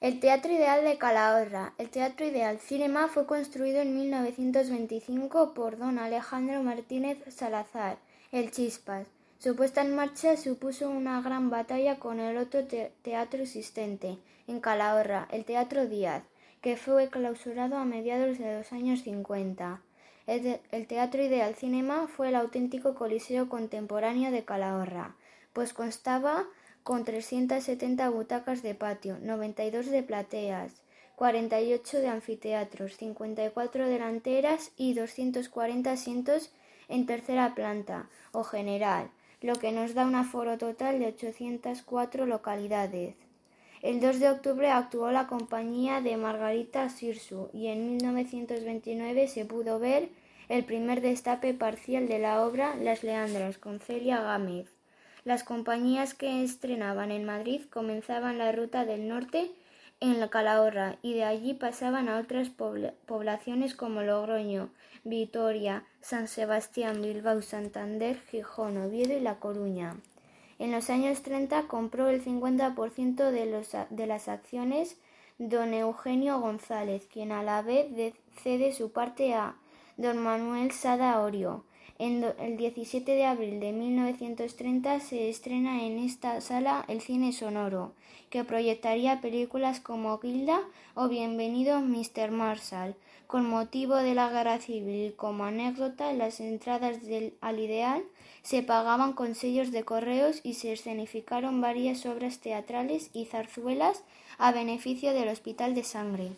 El Teatro Ideal de Calahorra. El Teatro Ideal Cinema fue construido en 1925 por don Alejandro Martínez Salazar, el Chispas. Su puesta en marcha supuso una gran batalla con el otro teatro existente en Calahorra, el Teatro Díaz, que fue clausurado a mediados de los años 50. El, el Teatro Ideal Cinema fue el auténtico coliseo contemporáneo de Calahorra, pues constaba con 370 butacas de patio, 92 de plateas, 48 de anfiteatros, 54 delanteras y 240 asientos en tercera planta o general, lo que nos da un aforo total de 804 localidades. El 2 de octubre actuó la compañía de Margarita Sirsu y en 1929 se pudo ver el primer destape parcial de la obra Las Leandras con Celia Gámez. Las compañías que estrenaban en Madrid comenzaban la ruta del norte en la Calahorra y de allí pasaban a otras poblaciones como Logroño, Vitoria, San Sebastián, Bilbao, Santander, Gijón, Oviedo y La Coruña. En los años 30 compró el 50% de, de las acciones don Eugenio González, quien a la vez cede su parte a don Manuel Sada Orio, el 17 de abril de 1930 se estrena en esta sala el cine sonoro, que proyectaría películas como Gilda o Bienvenido Mr. Marshall. Con motivo de la guerra civil, como anécdota, las entradas al ideal se pagaban con sellos de correos y se escenificaron varias obras teatrales y zarzuelas a beneficio del Hospital de Sangre.